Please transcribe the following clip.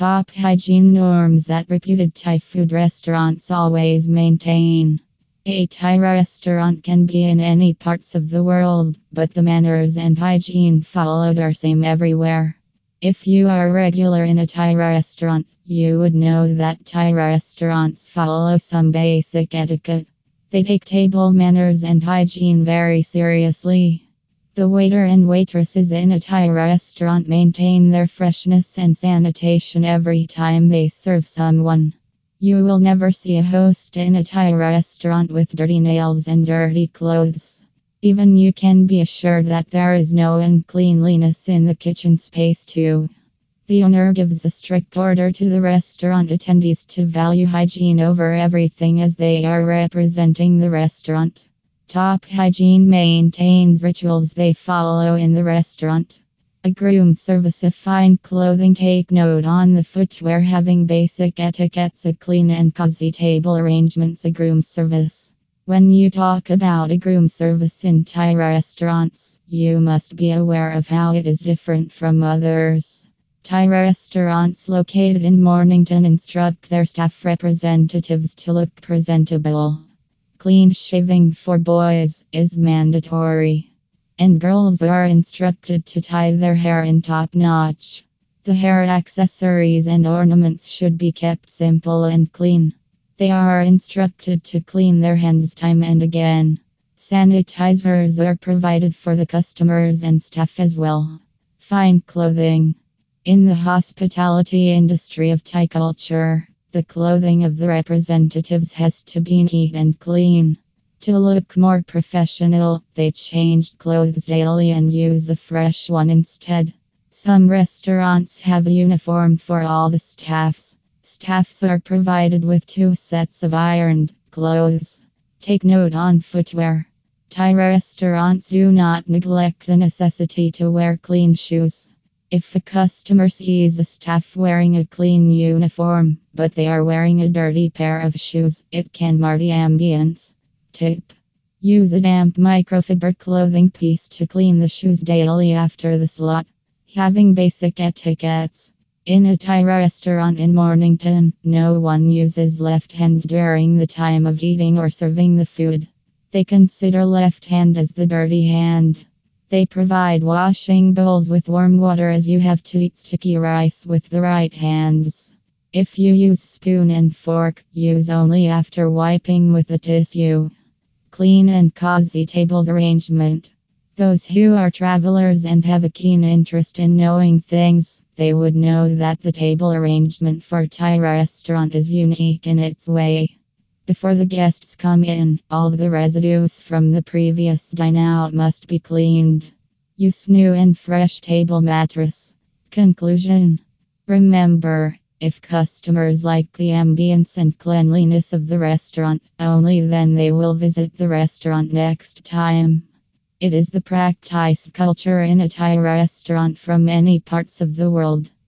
Top hygiene norms that reputed Thai food restaurants always maintain. A Thai restaurant can be in any parts of the world, but the manners and hygiene followed are same everywhere. If you are regular in a Thai restaurant, you would know that Thai restaurants follow some basic etiquette. They take table manners and hygiene very seriously. The waiter and waitresses in a Thai restaurant maintain their freshness and sanitation every time they serve someone. You will never see a host in a Thai restaurant with dirty nails and dirty clothes. Even you can be assured that there is no uncleanliness in the kitchen space, too. The owner gives a strict order to the restaurant attendees to value hygiene over everything as they are representing the restaurant. Top hygiene maintains rituals they follow in the restaurant. A groom service of fine clothing take note on the footwear having basic etiquettes a clean and cozy table arrangements a groom service. When you talk about a groom service in Thai restaurants, you must be aware of how it is different from others. Thai restaurants located in Mornington instruct their staff representatives to look presentable. Clean shaving for boys is mandatory, and girls are instructed to tie their hair in top notch. The hair accessories and ornaments should be kept simple and clean. They are instructed to clean their hands time and again. Sanitizers are provided for the customers and staff as well. Fine clothing. In the hospitality industry of Thai culture, the clothing of the representatives has to be neat and clean. To look more professional, they change clothes daily and use a fresh one instead. Some restaurants have a uniform for all the staffs. Staffs are provided with two sets of ironed clothes. Take note on footwear. Thai restaurants do not neglect the necessity to wear clean shoes. If the customer sees a staff wearing a clean uniform, but they are wearing a dirty pair of shoes, it can mar the ambience. Tip Use a damp microfiber clothing piece to clean the shoes daily after the slot. Having basic etiquettes. In a Thai restaurant in Mornington, no one uses left hand during the time of eating or serving the food. They consider left hand as the dirty hand. They provide washing bowls with warm water as you have to eat sticky rice with the right hands. If you use spoon and fork, use only after wiping with a tissue. Clean and cozy tables arrangement. Those who are travelers and have a keen interest in knowing things, they would know that the table arrangement for Thai restaurant is unique in its way. Before the guests come in, all the residues from the previous dine out must be cleaned. Use new and fresh table mattress. Conclusion Remember, if customers like the ambience and cleanliness of the restaurant, only then they will visit the restaurant next time. It is the practice culture in a Thai restaurant from many parts of the world.